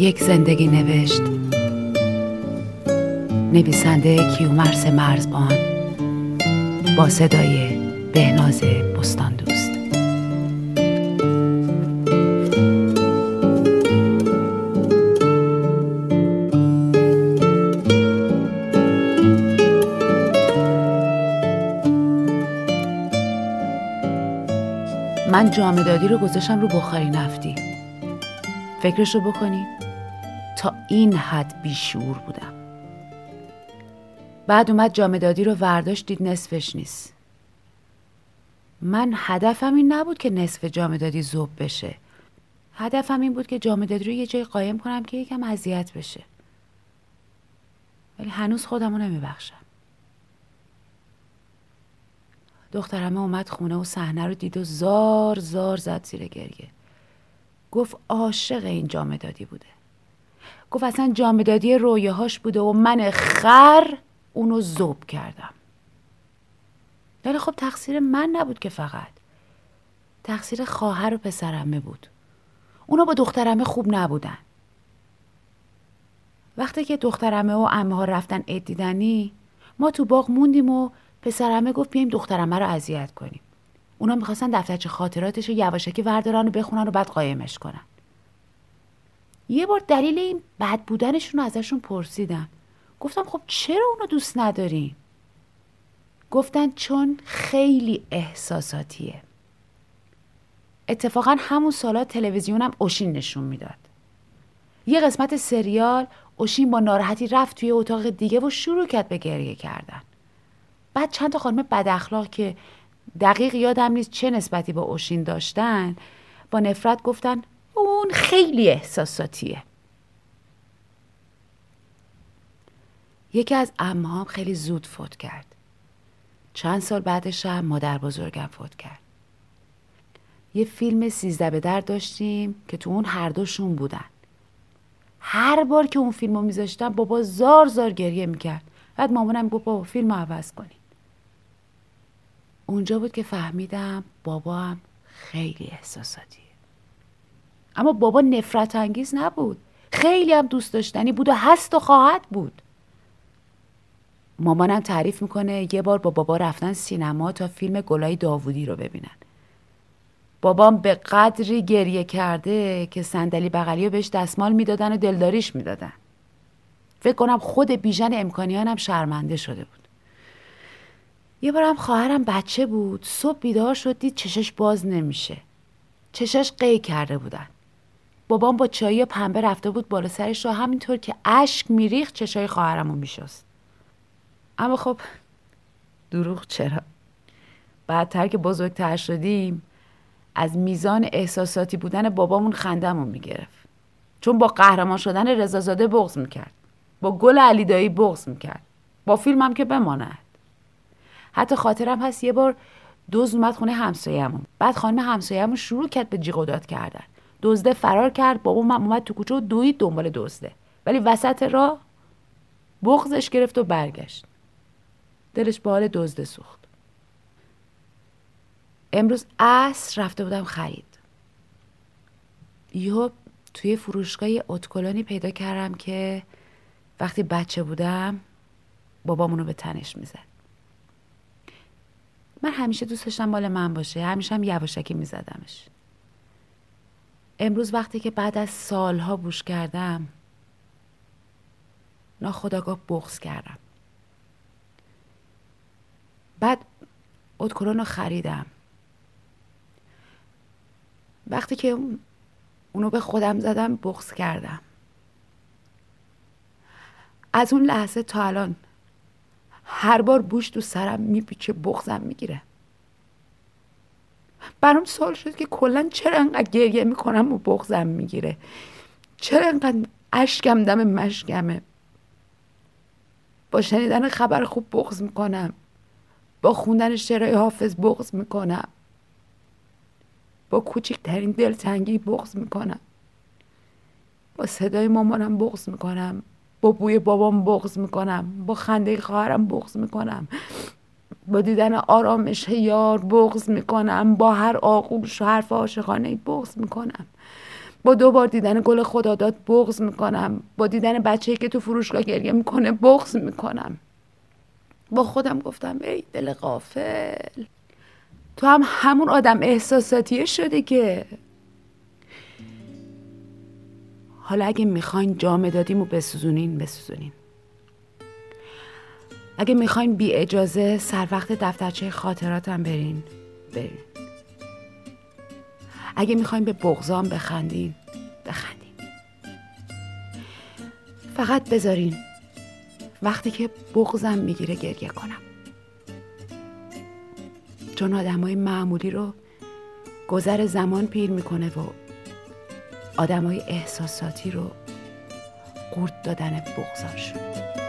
یک زندگی نوشت. نویسنده کیومرس مرزبان. با صدای بهناز بستان دوست من جامدادی رو گذاشتم رو بخاری نفتی. فکرش رو بکنی؟ تا این حد بیشور بودم. بعد اومد جامدادی رو ورداشت دید نصفش نیست. من هدفم این نبود که نصف جامدادی زوب بشه. هدفم این بود که جامدادی رو یه جای قایم کنم که یکم اذیت بشه. ولی هنوز خودم رو نمیبخشم. دخترمه اومد خونه و صحنه رو دید و زار زار زد زیر گریه. گفت عاشق این جامدادی بوده. گفت اصلا جامدادی رویاهاش بوده و من خر اونو زوب کردم. ولی خب تقصیر من نبود که فقط. تقصیر خواهر و پسرمه بود. اونا با دخترمه خوب نبودن. وقتی که دخترمه و امه ها رفتن ادیدنی ما تو باغ موندیم و پسرمه گفت بیایم دخترمه رو اذیت کنیم. اونا می‌خواستن دفترچه خاطراتش رو یواشکی وردارن و بخونن و بعد قایمش کنن. یه بار دلیل این بد بودنشون رو ازشون پرسیدم. گفتم خب چرا اونو دوست ندارین گفتن چون خیلی احساساتیه. اتفاقا همون سالا تلویزیونم اوشین نشون می‌داد. یه قسمت سریال اوشین با ناراحتی رفت توی اتاق دیگه و شروع کرد به گریه کردن. بعد چند تا خانم بد اخلاق که دقیق یادم نیست چه نسبتی با اوشین داشتن با نفرت گفتن اون خیلی احساساتیه. یکی از امهام خیلی زود فوت کرد. چند سال بعدش هم مادر بزرگم فوت کرد. یه فیلم سیزده به در داشتیم که تو اون هر دوشون بودن. هر بار که اون فیلم رو میذاشتم بابا زار زار گریه می‌کرد. بعد مامانم گفت بابا فیلم عوض کنی اونجا بود که فهمیدم بابا هم خیلی احساساتیه. اما بابا نفرت انگیز نبود. خیلی هم دوست داشتنی بود و هست و خواهد بود. مامانم تعریف می‌کنه یه بار با بابا رفتن سینما تا فیلم گلای داوودی رو ببینن. بابام به قدری گریه کرده که صندلی بغلی رو بهش دستمال می‌دادن و دلداریش می‌دادن. فکر کنم خود بیژن امکانیانم شرمنده شده بود. یه بارم خواهرم بچه بود صبح بیدار شد دید چشش باز نمیشه. چشش قی کرده بودن. بابام با چایی و پنبه رفته بود بالا سرش رو همینطور که اشک میریخت چشای خواهرم رو میشست. اما خب دروغ چرا؟ بعدتر که بزرگتر شدیم از میزان احساساتی بودن بابامون خندمون می‌گرفت. چون با قهرمان شدن رضازاده بغض می‌کرد. با گل علیدایی بغض می‌کرد. با فیلمم که بماند. حتی خاطرم هست یه بار دوز اومد خونه همسایه‌مون. بعد خانم همسایه‌مون شروع کرد به جیغ و داد کردن. دزده فرار کرد بابا من اومد تو کوچه و دوید دنبال دزده. ولی وسط راه بغزش گرفت و برگشت. دلش به حال دزده سوخت. امروز عصر رفته بودم خرید. یهو توی فروشگاه اتکلانی پیدا کردم که وقتی بچه بودم بابامونو به تنش می‌زد. من همیشه دوست داشتم مال من باشه همیشه هم یواشکی میزدمش. امروز وقتی که بعد از سالها بوش کردم ناخداگاه بغز کردم. بعد اتکلون رو خریدم. وقتی که اونو به خودم زدم بغز کردم. از اون لحظه تا الان هر بار بوش تو سرم میپیچه بغزم می‌گیره. برام سوال شد که کلا چرا انقدر گریه می‌کنم و بغزم می‌گیره؟ چرا انقدر اشکم دم مشکمه؟ با شنیدن خبر خوب بغز می‌کنم. با خوندن شعرهای حافظ بغز می‌کنم. با کوچکترین دلتنگی بغز می‌کنم. با صدای مامانم بغز می‌کنم. با بوی بابام بغز می‌کنم. با خنده خواهرم بغز می‌کنم. با دیدن آرامش یار بغز می‌کنم با هر آغوش و حرف عاشقانه بغز می‌کنم. با دو بار دیدن گل خداداد بغض می‌کنم. با دیدن بچه‌ای که تو فروشگاه گریه می‌کنه بغض می‌کنم. با خودم گفتم ای دل غافل. تو هم همون آدم احساساتیه شده که. حالا اگه می‌خواین جام دادیمو بسوزونین بسوزونین. اگه می‌خواین بی اجازه سر وقت دفترچه خاطراتم برین. برین. اگه می‌خواین به بغزام بخندین بخندین. فقط بذارین. وقتی که بغزم می‌گیره گریه کنم. چون آدمای معمولی رو گذر زمان پیر می‌کنه و آدمای احساساتی رو قورت دادن بغزاشون